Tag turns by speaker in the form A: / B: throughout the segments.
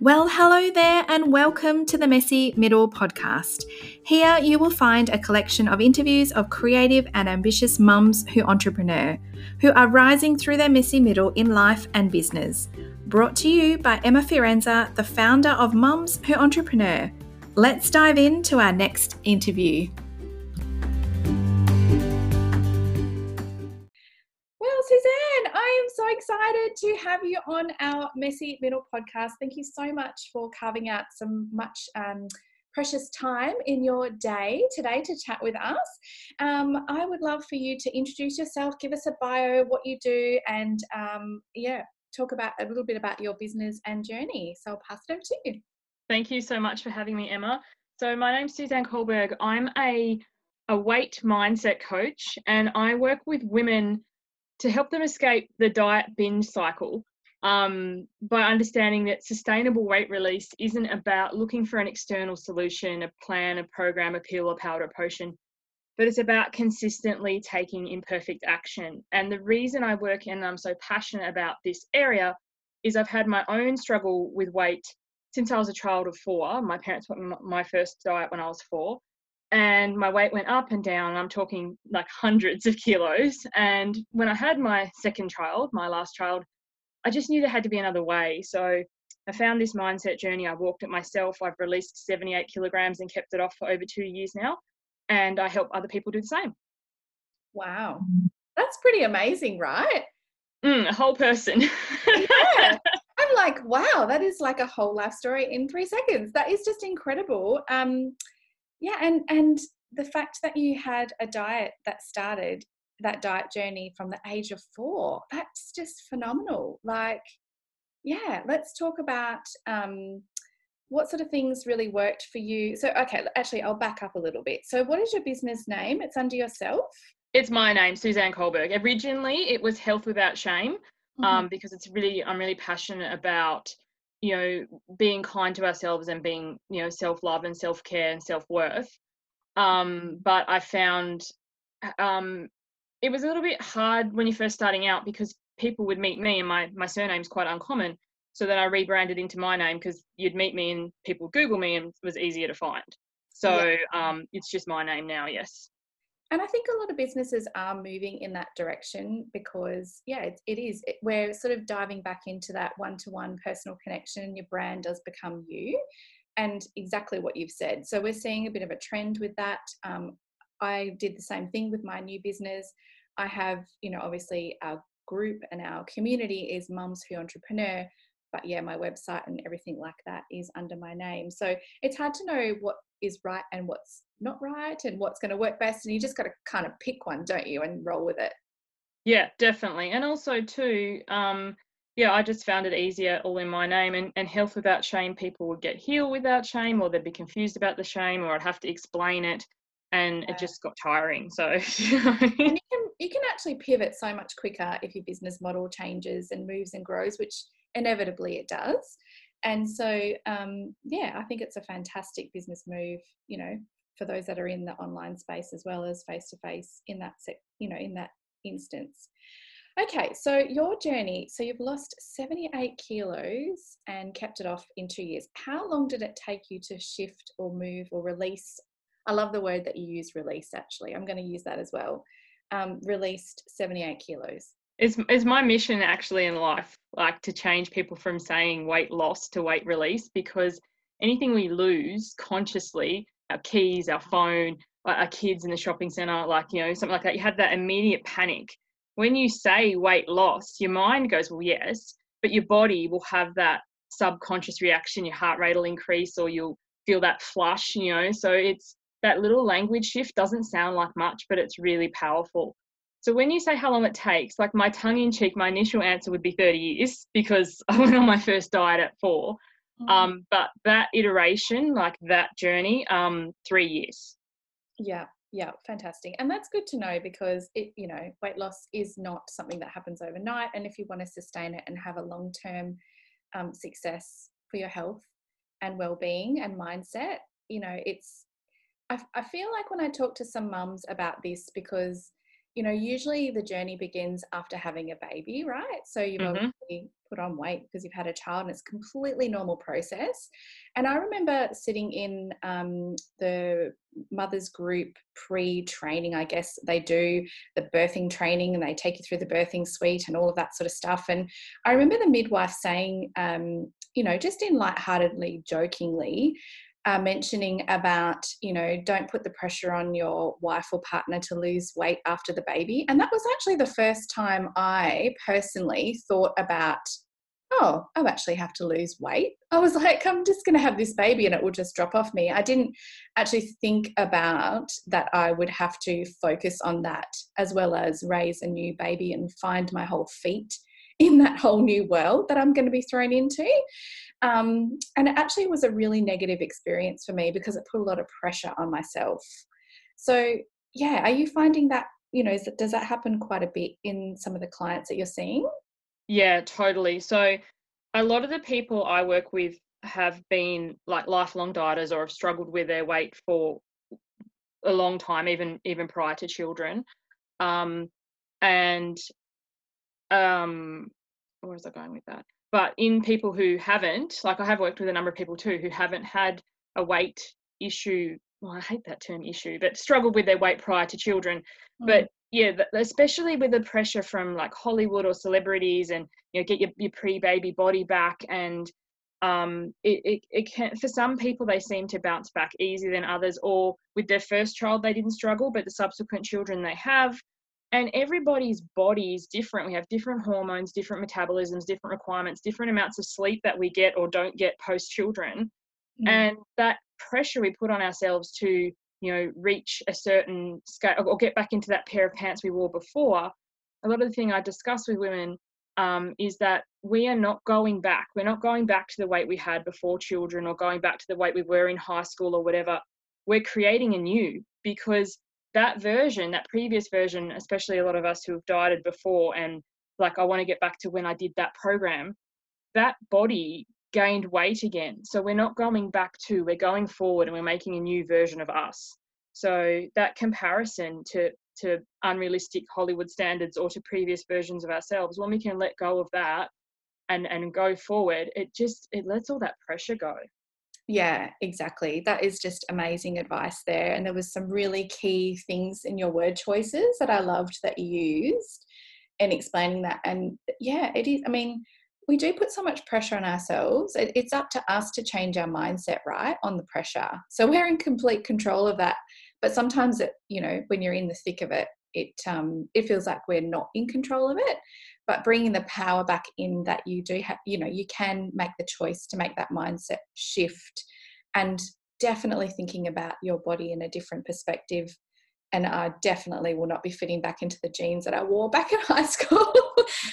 A: Well, hello there, and welcome to the Messy Middle podcast. Here you will find a collection of interviews of creative and ambitious mums who entrepreneur, who are rising through their messy middle in life and business. Brought to you by Emma Fiorenza, the founder of Mums Who Entrepreneur. Let's dive into our next interview. Have you on our Messy Middle podcast. Thank you so much for carving out some much um, precious time in your day today to chat with us. Um, I would love for you to introduce yourself, give us a bio, what you do, and um, yeah, talk about a little bit about your business and journey. So I'll pass it over to you.
B: Thank you so much for having me, Emma. So my name's Suzanne Culberg. I'm a a weight mindset coach and I work with women to help them escape the diet binge cycle um, by understanding that sustainable weight release isn't about looking for an external solution, a plan, a program, a pill, a powder, a potion, but it's about consistently taking imperfect action. And the reason I work and I'm so passionate about this area is I've had my own struggle with weight since I was a child of four. My parents put me my first diet when I was four and my weight went up and down. I'm talking like hundreds of kilos. And when I had my second child, my last child, I just knew there had to be another way. So I found this mindset journey. I walked it myself. I've released 78 kilograms and kept it off for over two years now. And I help other people do the same.
A: Wow. That's pretty amazing, right?
B: Mm, a whole person.
A: yeah. I'm like, wow, that is like a whole life story in three seconds. That is just incredible. Um, yeah and and the fact that you had a diet that started that diet journey from the age of four that's just phenomenal. Like yeah let's talk about um, what sort of things really worked for you. So okay actually i'll back up a little bit. So what is your business name? It's under yourself?
B: It's my name suzanne culberg. Originally it was health without shame mm-hmm. um, because it's really i'm really passionate about you know being kind to ourselves and being you know self-love and self-care and self-worth um, but i found um, it was a little bit hard when you're first starting out because people would meet me and my my surname's quite uncommon so then i rebranded into my name because you'd meet me and people google me and it was easier to find so yeah. um, it's just my name now yes
A: and I think a lot of businesses are moving in that direction because, yeah, it, it is. It, we're sort of diving back into that one to one personal connection. Your brand does become you, and exactly what you've said. So we're seeing a bit of a trend with that. Um, I did the same thing with my new business. I have, you know, obviously our group and our community is Mums Who Entrepreneur, but yeah, my website and everything like that is under my name. So it's hard to know what is right and what's not right and what's going to work best. And you just got to kind of pick one, don't you, and roll with it.
B: Yeah, definitely. And also, too, um, yeah, I just found it easier all in my name. And, and health without shame, people would get healed without shame, or they'd be confused about the shame, or I'd have to explain it. And yeah. it just got tiring. So, you, know.
A: and you can you can actually pivot so much quicker if your business model changes and moves and grows, which inevitably it does. And so, um, yeah, I think it's a fantastic business move, you know, for those that are in the online space as well as face to face in that, you know, in that instance. Okay, so your journey, so you've lost 78 kilos and kept it off in two years. How long did it take you to shift or move or release? I love the word that you use, release, actually. I'm going to use that as well. Um, released 78 kilos
B: it's, it's my mission actually in life like to change people from saying weight loss to weight release? Because anything we lose consciously our keys our phone uh, our kids in the shopping center like you know something like that you have that immediate panic. When you say weight loss your mind goes well yes but your body will have that subconscious reaction your heart rate will increase or you'll feel that flush you know? So it's that little language shift doesn't sound like much but it's really powerful so when you say how long it takes, like my tongue in cheek, my initial answer would be 30 years because I went on my first diet at 4 mm-hmm. Um, but that iteration, like that journey, um, three years.
A: Yeah, yeah, fantastic. And that's good to know because it, you know, weight loss is not something that happens overnight. And if you want to sustain it and have a long term um, success for your health and well being and mindset, you know, it's, I, I feel like when I talk to some mums about this, because you know, usually the journey begins after having a baby, right? So you've mm-hmm. obviously put on weight because you've had a child and it's a completely normal process. And I remember sitting in um, the mothers group pre training, I guess they do the birthing training and they take you through the birthing suite and all of that sort of stuff. And I remember the midwife saying, um, you know, just in lightheartedly, jokingly, uh, mentioning about, you know, don't put the pressure on your wife or partner to lose weight after the baby. And that was actually the first time I personally thought about, oh, I actually have to lose weight. I was like, I'm just going to have this baby and it will just drop off me. I didn't actually think about that I would have to focus on that as well as raise a new baby and find my whole feet in that whole new world that I'm going to be thrown into. Um, and it actually was a really negative experience for me because it put a lot of pressure on myself. So, yeah, are you finding that, you know, is, does that happen quite a bit in some of the clients that you're seeing?
B: Yeah, totally. So, a lot of the people I work with have been like lifelong dieters or have struggled with their weight for a long time, even even prior to children. Um, and um, where was I going with that? But in people who haven't, like I have worked with a number of people too who haven't had a weight issue. Well, I hate that term issue, but struggled with their weight prior to children. Mm. But yeah, especially with the pressure from like Hollywood or celebrities, and you know, get your, your pre-baby body back, and um, it, it, it can for some people they seem to bounce back easier than others, or with their first child they didn't struggle, but the subsequent children they have and everybody's body is different. We have different hormones different metabolisms different requirements different amounts of sleep that we get or don't get post children mm. and that pressure we put on ourselves to you know reach a certain scale or get back into that pair of pants we wore before a lot of the thing i discuss with women um, is that we are not going back. We're not going back to the weight we had before children or going back to the weight we were in high school or whatever. We're creating a new because that version, that previous version, especially a lot of us who have dieted before and like I want to get back to when I did that program, that body gained weight again. So we're not going back to, we're going forward and we're making a new version of us. So that comparison to to unrealistic Hollywood standards or to previous versions of ourselves, when we can let go of that and and go forward, it just it lets all that pressure go.
A: Yeah, exactly. That is just amazing advice there. And there was some really key things in your word choices that I loved that you used in explaining that. And yeah, it is, I mean, we do put so much pressure on ourselves. It's up to us to change our mindset, right, on the pressure. So we're in complete control of that. But sometimes it, you know, when you're in the thick of it, it um, it feels like we're not in control of it but bringing the power back in that you do have you know you can make the choice to make that mindset shift and definitely thinking about your body in a different perspective and I definitely will not be fitting back into the jeans that I wore back in high school.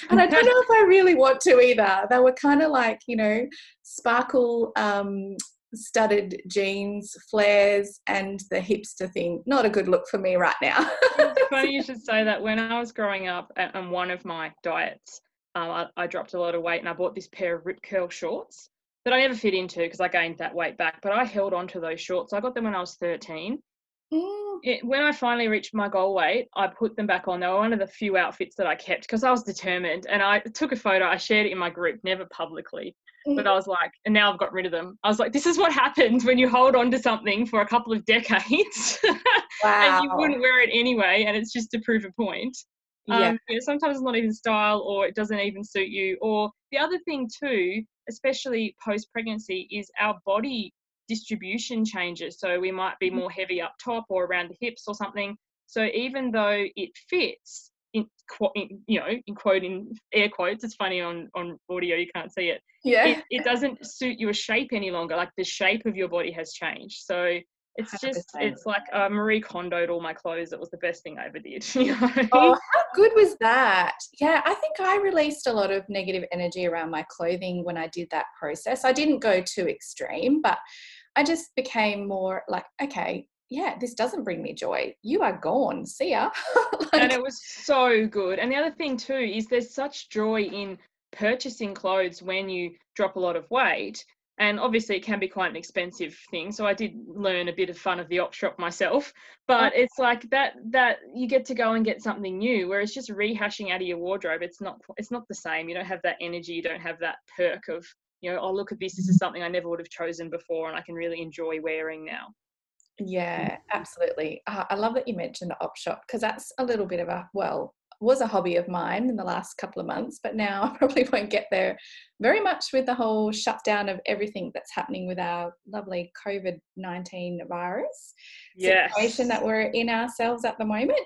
A: and I don't know if I really want to either. They were kind of like, you know, sparkle um, studded jeans, flares, and the hipster thing. Not a good look for me right now.
B: it's funny you should say that. When I was growing up, and one of my diets, um, I, I, dropped a lot of weight, and I bought this pair of rip curl shorts that I never fit into because I gained that weight back. But I held on to those shorts. I got them when I was 13. Mm. It, when I finally reached my goal weight, I put them back on. They were one of the few outfits that I kept because I was determined. And I took a photo. I shared it in my group, never publicly but I was like, and now I've got rid of them. I was like, this is what happens when you hold on to something for a couple of decades wow. and you wouldn't wear it anyway, and it's just to prove a point. Yeah. Um, you know, sometimes it's not even style or it doesn't even suit you. Or the other thing, too, especially post pregnancy, is our body distribution changes. So we might be mm-hmm. more heavy up top or around the hips or something. So even though it fits, in, in, you know, in quoting air quotes, it's funny on on audio you can't see it.
A: Yeah.
B: It, it doesn't suit your shape any longer. Like the shape of your body has changed. So it's 100%. just it's like uh, Marie Kondoed all my clothes. It was the best thing I ever did. You know?
A: Oh, how good was that? Yeah, I think I released a lot of negative energy around my clothing when I did that process. I didn't go too extreme, but I just became more like, okay, yeah, this doesn't bring me joy. You are gone. See ya.
B: like, and it was so good. And the other thing too is there's such joy in purchasing clothes when you drop a lot of weight and obviously it can be quite an expensive thing so i did learn a bit of fun of the op shop myself but oh. it's like that that you get to go and get something new whereas just rehashing out of your wardrobe it's not it's not the same you don't have that energy you don't have that perk of you know oh look at this this is something i never would have chosen before and i can really enjoy wearing now.
A: Yeah absolutely. Uh, i love that you mentioned the op shop because that's a little bit of a well was a hobby of mine in the last couple of months, but now I probably won't get there very much with the whole shutdown of everything that's happening with our lovely COVID 19 virus yes. situation that we're in ourselves at the moment.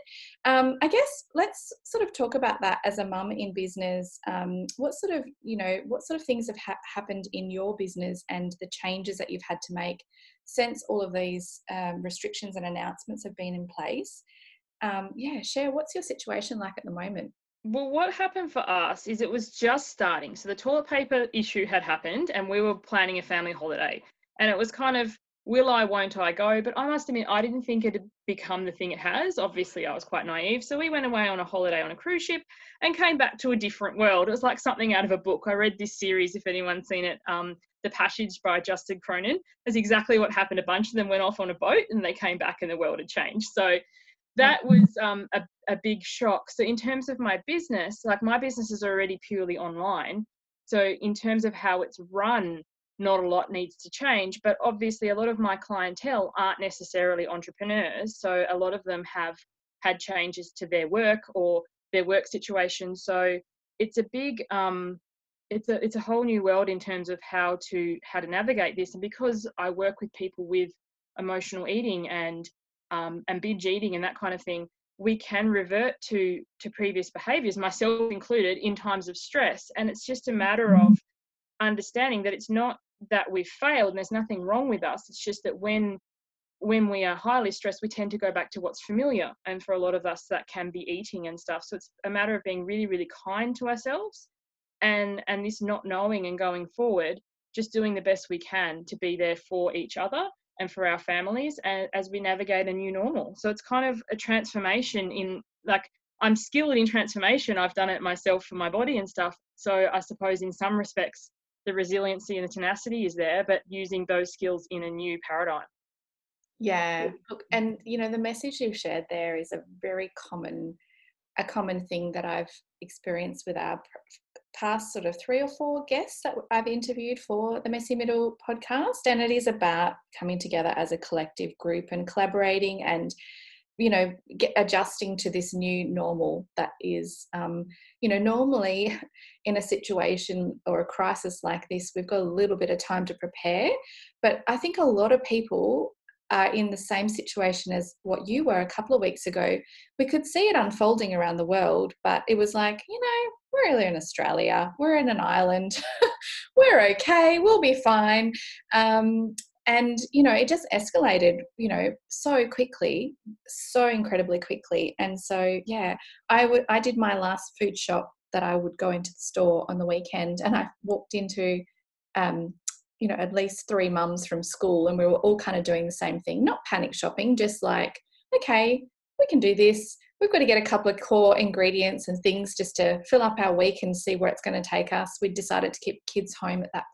A: Um, I guess let's sort of talk about that as a mum in business. Um, what sort of, you know, what sort of things have ha- happened in your business and the changes that you've had to make since all of these um, restrictions and announcements have been in place? Um, yeah, share what's your situation like at the moment?
B: Well, what happened for us is it was just starting. So the toilet paper issue had happened, and we were planning a family holiday. And it was kind of, will I, won't I go? But I must admit, I didn't think it'd become the thing it has. Obviously, I was quite naive. So we went away on a holiday on a cruise ship and came back to a different world. It was like something out of a book. I read this series, if anyone's seen it, um, The Passage by Justin Cronin. That's exactly what happened. A bunch of them went off on a boat and they came back and the world had changed. So that was um, a, a big shock. So in terms of my business, like my business is already purely online. So in terms of how it's run, not a lot needs to change. But obviously, a lot of my clientele aren't necessarily entrepreneurs. So a lot of them have had changes to their work or their work situation. So it's a big um, it's a it's a whole new world in terms of how to how to navigate this. And because I work with people with emotional eating and um, and binge eating and that kind of thing, we can revert to to previous behaviors, myself included, in times of stress. And it's just a matter of understanding that it's not that we've failed and there's nothing wrong with us. It's just that when when we are highly stressed, we tend to go back to what's familiar. And for a lot of us, that can be eating and stuff. So it's a matter of being really, really kind to ourselves and and this not knowing and going forward, just doing the best we can to be there for each other and for our families as we navigate a new normal. So it's kind of a transformation in like I'm skilled in transformation. I've done it myself for my body and stuff. So I suppose in some respects the resiliency and the tenacity is there, but using those skills in a new paradigm.
A: Yeah. Look, and you know, the message you've shared there is a very common a common thing that I've experienced with our past sort of three or four guests that I've interviewed for the Messy Middle podcast. And it is about coming together as a collective group and collaborating and you know adjusting to this new normal that is um, you know normally in a situation or a crisis like this we've got a little bit of time to prepare but i think a lot of people are in the same situation as what you were a couple of weeks ago we could see it unfolding around the world but it was like you know we're really in Australia, we're in an island, we're okay, we'll be fine. Um, and you know, it just escalated, you know, so quickly, so incredibly quickly. And so, yeah, I would I did my last food shop that I would go into the store on the weekend, and I walked into um, you know at least three mums from school and we were all kind of doing the same thing not panic shopping just like okay we can do this we've got to get a couple of core ingredients and things just to fill up our week and see where it's going to take us. We decided to keep kids home at that.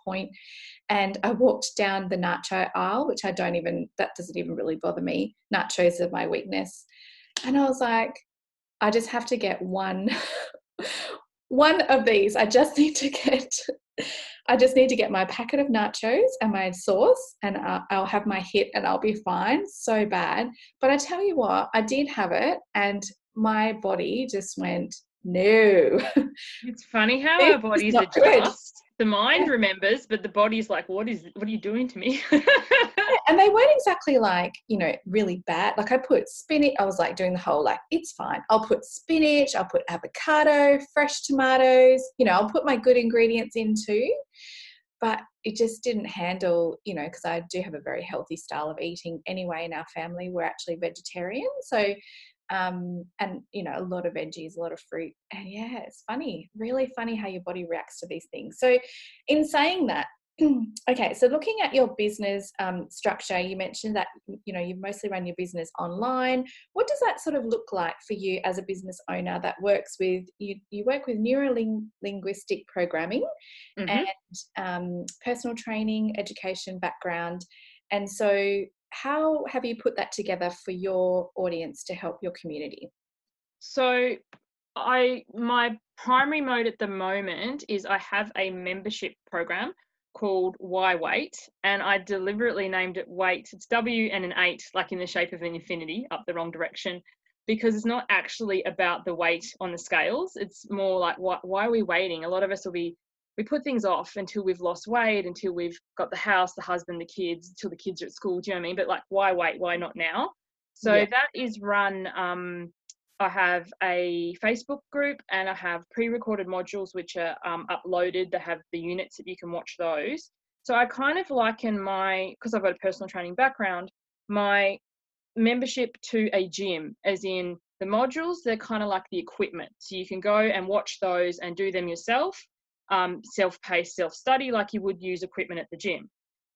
A: And I walked down the nacho aisle, which I don't even, that doesn't even really bother me. Nachos are my weakness. And I was like, I just have to get one, one of these. I just need to get I just need to get my packet of nachos and my sauce, and I'll have my hit and I'll be fine. So bad. But I tell you what, I did have it, and my body just went, no.
B: It's funny how our bodies adjust. The mind remembers, but the body's like, what is what are you doing to me?
A: and they weren't exactly like, you know, really bad. Like I put spinach, I was like doing the whole like, it's fine. I'll put spinach, I'll put avocado, fresh tomatoes, you know, I'll put my good ingredients in too. But it just didn't handle, you know, because I do have a very healthy style of eating anyway in our family. We're actually vegetarian. So um, and you know a lot of veggies a lot of fruit and yeah it's funny really funny how your body reacts to these things so in saying that okay, so looking at your business um, structure, you mentioned that you know you mostly run your business online. What does that sort of look like for you as a business owner that works with you? You work with neuro linguistic programming mm-hmm. and um, personal training, education background, and so how have you put that together for your audience to help your community?
B: So I my primary mode at the moment is I have a membership program called Why Wait, and I deliberately named it Wait. It's W and an eight, like in the shape of an infinity, up the wrong direction, because it's not actually about the weight on the scales. It's more like why, why are we waiting? A lot of us will be we put things off until we've lost weight, until we've got the house, the husband, the kids, until the kids are at school. Do you know what I mean? But like, why wait? Why not now? So yeah. that is run um, I have a Facebook group and I have pre-recorded modules which are um, uploaded They have the units that you can watch those. So I kind of liken my, because I've got a personal training background, my membership to a gym, as in the modules, they're kind of like the equipment. So you can go and watch those and do them yourself, um, self-paced, self-study, like you would use equipment at the gym.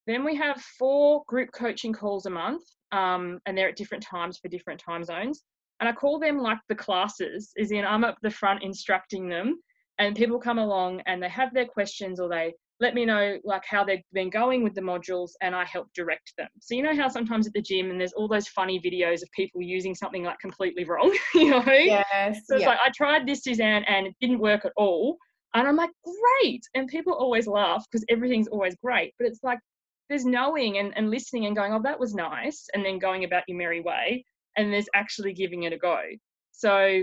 B: Then we have four group coaching calls a month, um, and they're at different times for different time zones and I call them like the classes, is in I'm up the front instructing them, and people come along and they have their questions or they let me know like how they've been going with the modules and I help direct them. So you know how sometimes at the gym and there's all those funny videos of people using something like completely wrong, you know?
A: Yes.
B: So it's yeah. like I tried this Suzanne and it didn't work at all. And I'm like, great. And people always laugh because everything's always great. But it's like there's knowing and, and listening and going, oh, that was nice, and then going about your merry way and there's actually giving it a go. So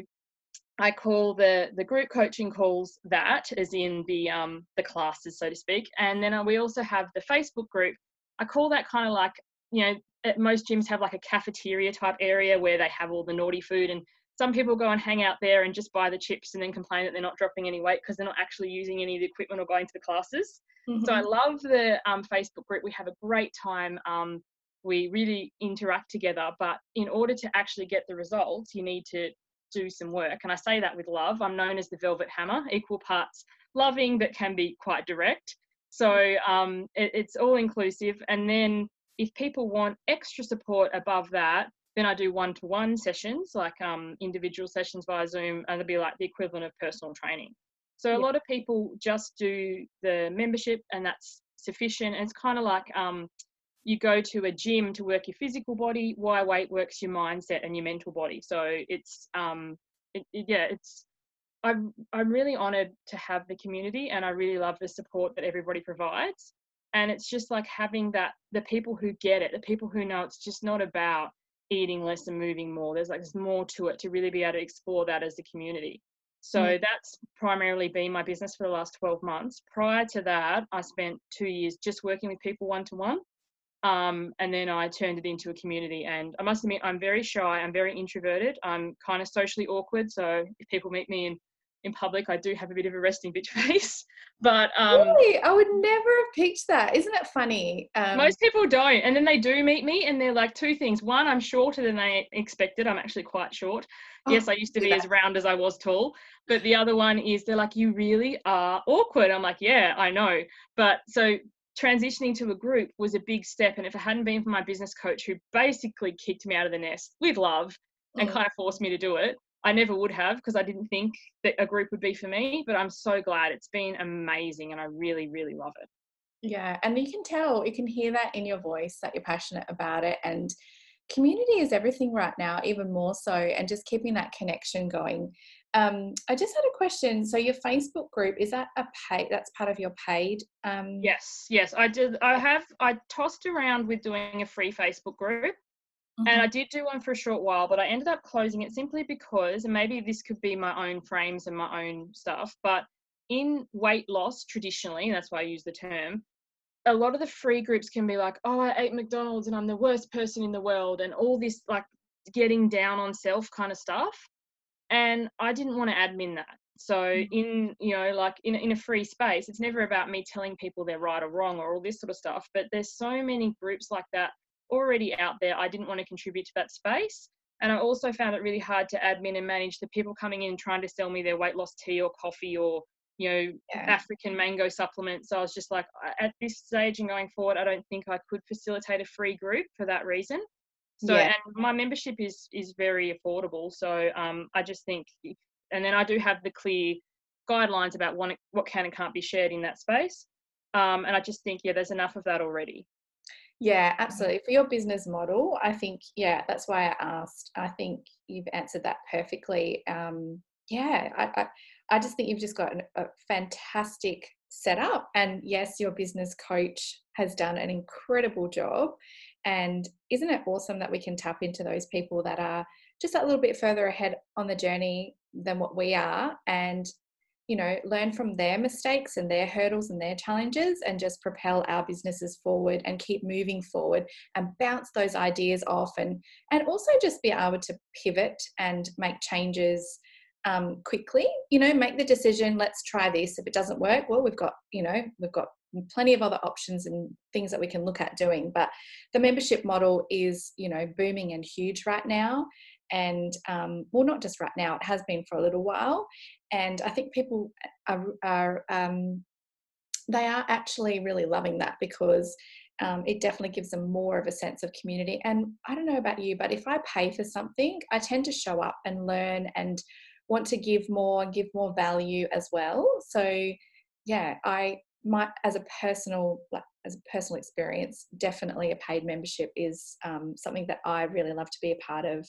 B: I call the the group coaching calls that, as in the um, the classes, so to speak. And then we also have the Facebook group. I call that kind of like you know most gyms have like a cafeteria type area where they have all the naughty food and some people go and hang out there and just buy the chips and then complain that they're not dropping any weight because they're not actually using any of the equipment or going to the classes. Mm-hmm. So I mm-hmm. love the um, Facebook group. We have a great time. Um, we really interact together. But in order to actually get the results, you need to do some work. And I say that with love. I'm known as the velvet hammer, equal parts loving, but can be quite direct. So um, it, it's all inclusive. And then if people want extra support above that, then I do one to one sessions, like um, individual sessions via Zoom, and it'll be like the equivalent of personal training. So a lot of people just do the membership, and that's sufficient. And it's kind of like um, you go to a gym to work your physical body why wait works your mindset and your mental body so it's um it, it, yeah it's I'm, I'm really honored to have the community and I really love the support that everybody provides. And it's just like having that, the people who get it, the people who know it's just not about eating less and moving more. There's like, there's more to it to really be able to explore that as a community. So mm. that's primarily been my business for the last 12 months. Prior to that, I spent two years just working with people one to one. Um, and then I turned it into a community. And I must admit, I'm very shy. I'm very introverted. I'm kind of socially awkward. So if people meet me in in public, I do have a bit of a resting bitch face. But um,
A: really, I would never have picked that. Isn't it funny?
B: Um, most people don't, and then they do meet me, and they're like two things. One, I'm shorter than they expected. I'm actually quite short. Oh, yes, I used to be that. as round as I was tall. But the other one is they're like, you really are awkward. I'm like, yeah, I know. But so transitioning to a group was a big step. And if it hadn't been for my business coach who basically kicked me out of the nest with love and mm. kind of forced me to do it, I never would have because I didn't think that a group would be for me. But I'm so glad it's been amazing and I really, really love it.
A: Yeah. And you can tell, you can hear that in your voice that you're passionate about it. And community is everything right now, even more so. And just keeping that connection going um, I just had a question. So your Facebook group is that a paid? That's part of your paid. Um...
B: Yes, yes. I did. I have. I tossed around with doing a free Facebook group, mm-hmm. and I did do one for a short while, but I ended up closing it simply because, and maybe this could be my own frames and my own stuff, but in weight loss traditionally, that's why I use the term. A lot of the free groups can be like, oh, I ate McDonald's and I'm the worst person in the world, and all this like getting down on self kind of stuff and I didn't want to admin that. So mm. in you know like in in a free space, it's never about me telling people they're right or wrong or all this sort of stuff. But there's so many groups like that already out there. I didn't want to contribute to that space. And I also found it really hard to admin and manage the people coming in trying to sell me their weight loss tea or coffee or you know, yeah. African mango supplements. So I was just like, at this stage and going forward, I don't think I could facilitate a free group for that reason. So, yeah. and my membership is is very affordable. So, um, I just think, and then I do have the clear guidelines about what what can and can't be shared in that space. Um, and I just think, yeah, there's enough of that already.
A: Yeah, absolutely. For your business model, I think, yeah, that's why I asked. I think you've answered that perfectly. Um, yeah, I, I, I just think you've just got a fantastic setup. And yes, your business coach has done an incredible job. And isn't it awesome that we can tap into those people that are just a little bit further ahead on the journey than what we are and you know learn from their mistakes and their hurdles and their challenges and just propel our businesses forward and keep moving forward and bounce those ideas off and and also just be able to pivot and make changes um, quickly. You know make the decision let's try this. If it doesn't work well we've got you know we've got plenty of other options and things that we can look at doing. But the membership model is you know booming and huge right now and um, well not just right now it has been for a little while and i think people are, are um, they are actually really loving that because um, it definitely gives them more of a sense of community and i don't know about you but if i pay for something i tend to show up and learn and want to give more and give more value as well. So yeah, I might as a personal like as a personal experience, definitely a paid membership is um, something that I really love to be a part of.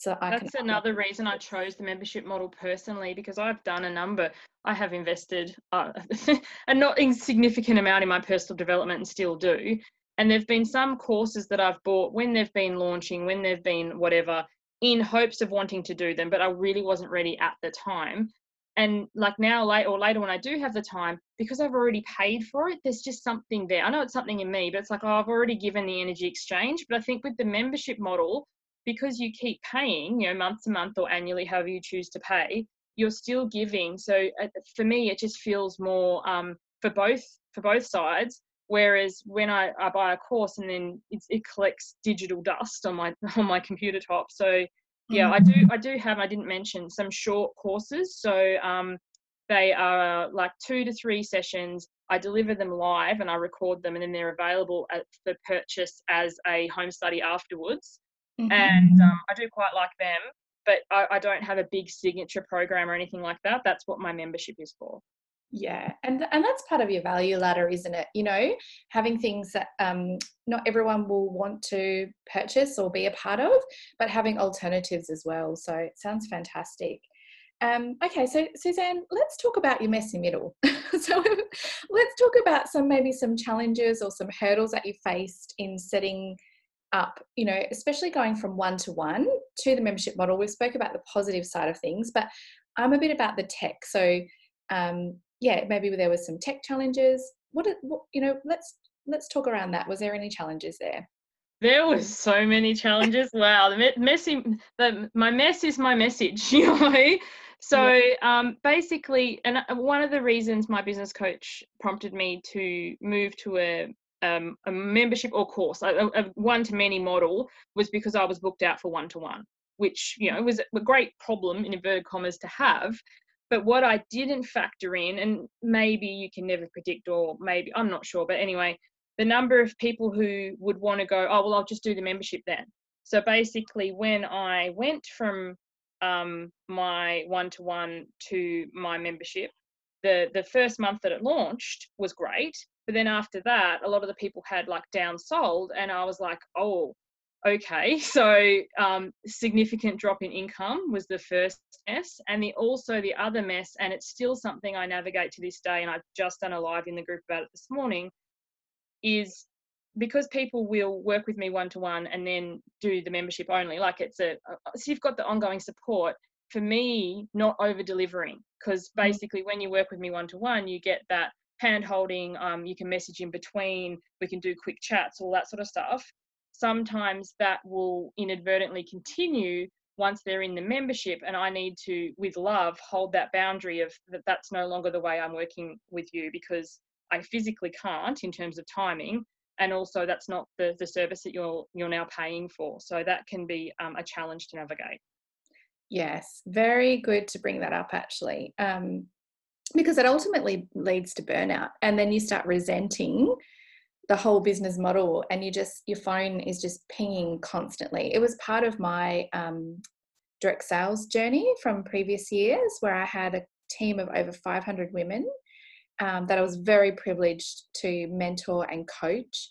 B: So I that's another reason I chose the membership model personally because I've done a number. I have invested uh, a not insignificant amount in my personal development and still do. And there've been some courses that I've bought when they've been launching, when they've been whatever, in hopes of wanting to do them, but I really wasn't ready at the time. And like now, late or later when I do have the time, because I've already paid for it, there's just something there. I know it's something in me, but it's like, oh, I've already given the energy exchange. But I think with the membership model, because you keep paying, you know, month to month or annually, however you choose to pay, you're still giving. So uh, for me, it just feels more um, for both for both sides Whereas when I, I buy a course and then it collects digital dust on my on my computer top. So yeah, I do I do have I didn't mention some short courses. So um, they are like two to three sessions. I deliver them live and I record them, and then they're available at, for purchase as a home study afterwards. Mm-hmm. And um, I do quite like them, but I, I don't have a big signature program or anything like that. That's what my membership is for
A: yeah and and that's part of your value ladder isn't it you know having things that um, not everyone will want to purchase or be a part of but having alternatives as well so it sounds fantastic um, okay so suzanne let's talk about your messy middle so let's talk about some maybe some challenges or some hurdles that you faced in setting up you know especially going from one to one to the membership model we spoke about the positive side of things but i'm a bit about the tech so um, yeah, maybe there was some tech challenges. What, what you know, let's let's talk around that. Was there any challenges there?
B: There was so many challenges. wow, the messy, the my mess is my message, you know. So um, basically, and uh, one of the reasons my business coach prompted me to move to a um, a membership or course, a, a one to many model, was because I was booked out for one to one, which you know was a great problem in inverted commas to have. But what I didn't factor in, and maybe you can never predict, or maybe I'm not sure, but anyway, the number of people who would want to go, oh, well, I'll just do the membership then. So basically, when I went from um, my one to one to my membership, the, the first month that it launched was great. But then after that, a lot of the people had like downsold, and I was like, oh, okay so um, significant drop in income was the first mess and the also the other mess and it's still something i navigate to this day and i've just done a live in the group about it this morning is because people will work with me one to one and then do the membership only like it's a so you've got the ongoing support for me not over delivering because mm. basically when you work with me one to one you get that hand holding um, you can message in between we can do quick chats all that sort of stuff. Sometimes that will inadvertently continue once they're in the membership and i need to with love hold that boundary of that that's no longer the way i'm working with you because i physically can't in terms of timing and also that's not the, the service that you're you're now paying for. So that can be um, a challenge to navigate
A: yes very good to bring that up actually um, because it ultimately leads to burnout and then you start resenting the whole business model and you just your phone is just pinging constantly. It was part of my um, direct sales journey from previous years where i had a team of over 500 women um, that i was very privileged to mentor and coach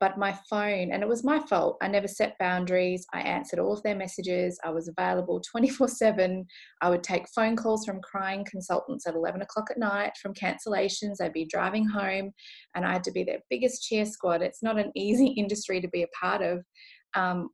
A: but my phone, and it was my fault. I never set boundaries. I answered all of their messages. I was available 24 7. I would take phone calls from crying consultants at 11 o'clock at night from cancellations. I'd be driving home and I had to be their biggest cheer squad. It's not an easy industry to be a part of. Um,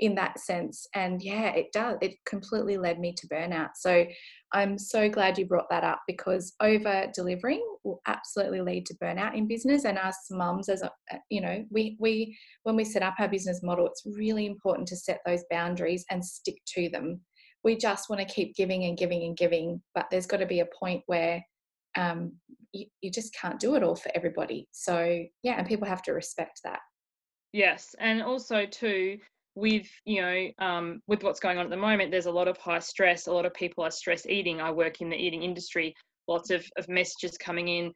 A: in that sense. And yeah, it does. It completely led me to burnout. So I'm so glad you brought that up because over delivering will absolutely lead to burnout in business. And us mums, as a, you know, we we when we set up our business model, it's really important to set those boundaries and stick to them. We just want to keep giving and giving and giving, but there's got to be a point where um, you, you just can't do it all for everybody. So yeah, and people have to respect that.
B: Yes, and also too, with you know um, with what's going on at the moment there's a lot of high stress a lot of people are stress eating i work in the eating industry lots of, of messages coming in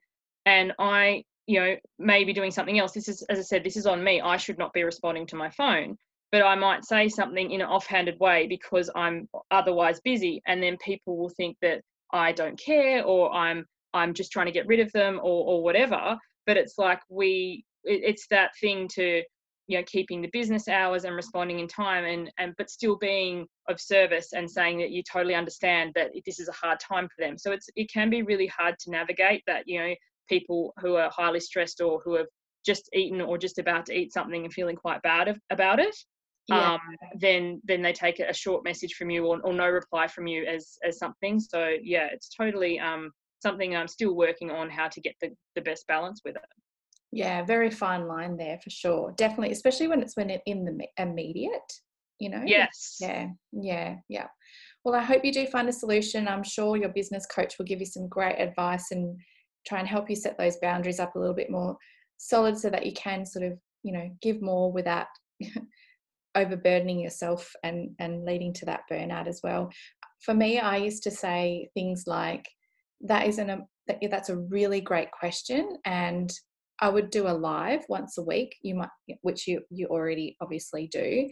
B: and i you know may be doing something else. This is as i said this is on me i should not be responding to my phone but i might say something in an offhanded way because i'm otherwise busy and then people will think that i don't care or i'm i'm just trying to get rid of them or or whatever but it's like we it, it's that thing to you know keeping the business hours and responding in time and and but still being of service and saying that you totally understand that this is a hard time for them. So it's it can be really hard to navigate that you know people who are highly stressed or who have just eaten or just about to eat something and feeling quite bad of, about it yeah. um, then then they take a short message from you or, or no reply from you as as something. So yeah it's totally um something i'm still working on how to get the, the best balance with it
A: yeah very fine line there for sure. Definitely especially when it's when it in the immediate you know?
B: Yes.
A: Yeah yeah yeah. Well i hope you do find a solution. I'm sure your business coach will give you some great advice and try and help you set those boundaries up a little bit more solid so that you can sort of you know give more without overburdening yourself and and leading to that burnout as well. For me i used to say things like that isn't a um, that, that's a really great question and I would do a live once a week. You might, which you you already obviously do,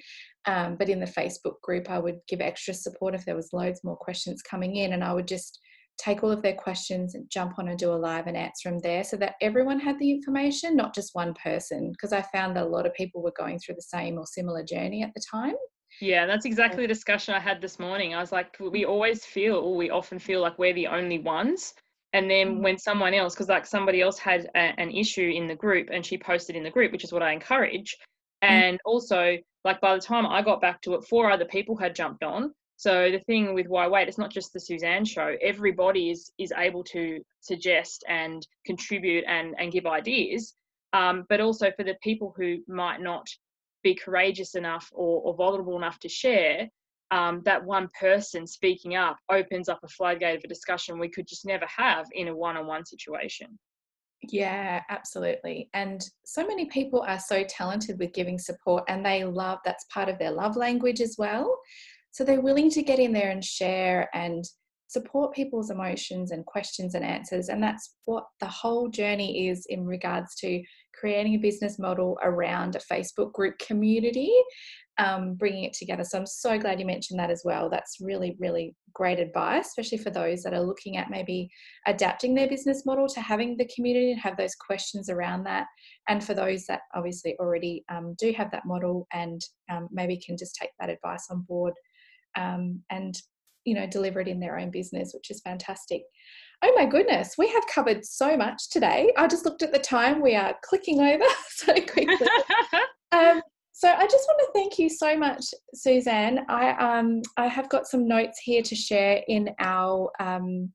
A: um, but in the Facebook group, I would give extra support if there was loads more questions coming in, and I would just take all of their questions and jump on and do a live and answer them there, so that everyone had the information, not just one person. Because I found that a lot of people were going through the same or similar journey at the time.
B: Yeah, that's exactly the discussion I had this morning. I was like, we always feel, or we often feel like we're the only ones and then mm. when someone else because like somebody else had a, an issue in the group and she posted in the group which is what i encourage mm. and also like by the time i got back to it four other people had jumped on so the thing with why wait it's not just the suzanne show everybody is is able to suggest and contribute and and give ideas um, but also for the people who might not be courageous enough or, or vulnerable enough to share um, that one person speaking up opens up a floodgate of a discussion we could just never have in a one-on-one situation.
A: Yeah absolutely. And so many people are so talented with giving support and they love that's part of their love language as well. So they're willing to get in there and share and support people's emotions and questions and answers. And that's what the whole journey is in regards to creating a business model around a facebook group community um, bringing it together. So I'm so glad you mentioned that as well. That's really, really great advice, especially for those that are looking at maybe adapting their business model to having the community and have those questions around that. And for those that obviously already um, do have that model and um, maybe can just take that advice on board um, and you know deliver it in their own business, which is fantastic. Oh my goodness, we have covered so much today. I just looked at the time; we are clicking over so quickly. so I just want to thank you so much, Suzanne. I um I have got some notes here to share in our um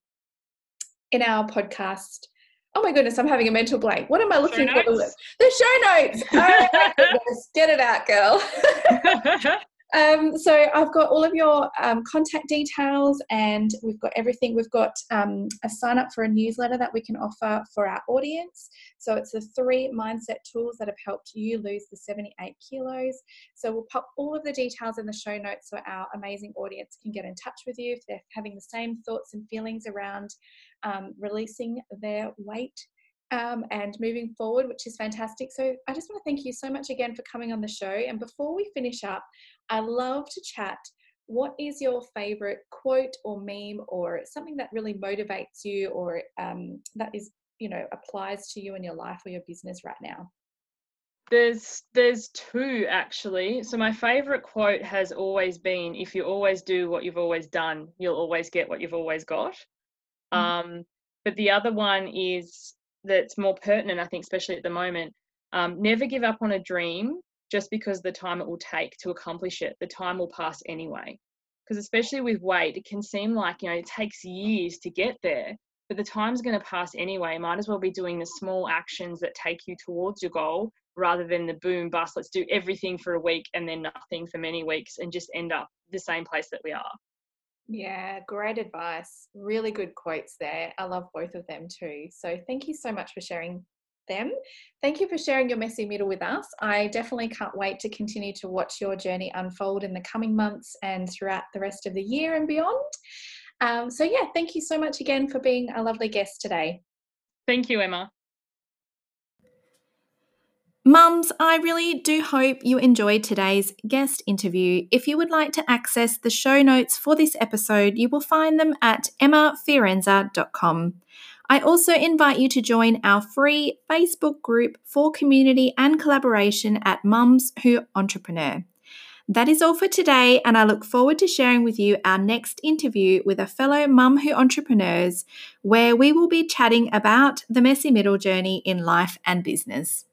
A: in our podcast. Oh my goodness, I'm having a mental blank. What am I looking for? The show notes. Oh my goodness, get it out, girl. Um, so I've got all of your um, contact details and we've got everything. We've got um, a sign up for a newsletter that we can offer for our audience. So it's the three mindset tools that have helped you lose the 78 kilos. So we'll pop all of the details in the show notes so our amazing audience can get in touch with you if they're having the same thoughts and feelings around um, releasing their weight um, and moving forward, which is fantastic. So I just want to thank you so much again for coming on the show. And before we finish up, I love to chat. What is your favorite quote or meme or something that really motivates you or um, that is, you know, applies to you in your life or your business right now?
B: There's there's two actually. So my favorite quote has always been if you always do what you've always done, you'll always get what you've always got. Mm-hmm. Um, but the other one is that's more pertinent, I think, especially at the moment. Um, never give up on a dream just because the time it will take to accomplish it. The time will pass anyway. Because especially with weight, it can seem like you know it takes years to get there, but the time's going to pass anyway. Might as well be doing the small actions that take you towards your goal rather than the boom bust. Let's do everything for a week and then nothing for many weeks and just end up the same place that we are.
A: Yeah, great advice. Really good quotes there. I love both of them too. So thank you so much for sharing them. Thank you for sharing your messy middle with us. I definitely can't wait to continue to watch your journey unfold in the coming months and throughout the rest of the year and beyond. Um, so, yeah, thank you so much again for being a lovely guest today.
B: Thank you, Emma.
C: Mums, I really do hope you enjoyed today's guest interview. If you would like to access the show notes for this episode, you will find them at emmafiorenza.com. I also invite you to join our free Facebook group for community and collaboration at Mums Who Entrepreneur. That is all for today, and I look forward to sharing with you our next interview with a fellow mum who entrepreneurs, where we will be chatting about the messy middle journey in life and business.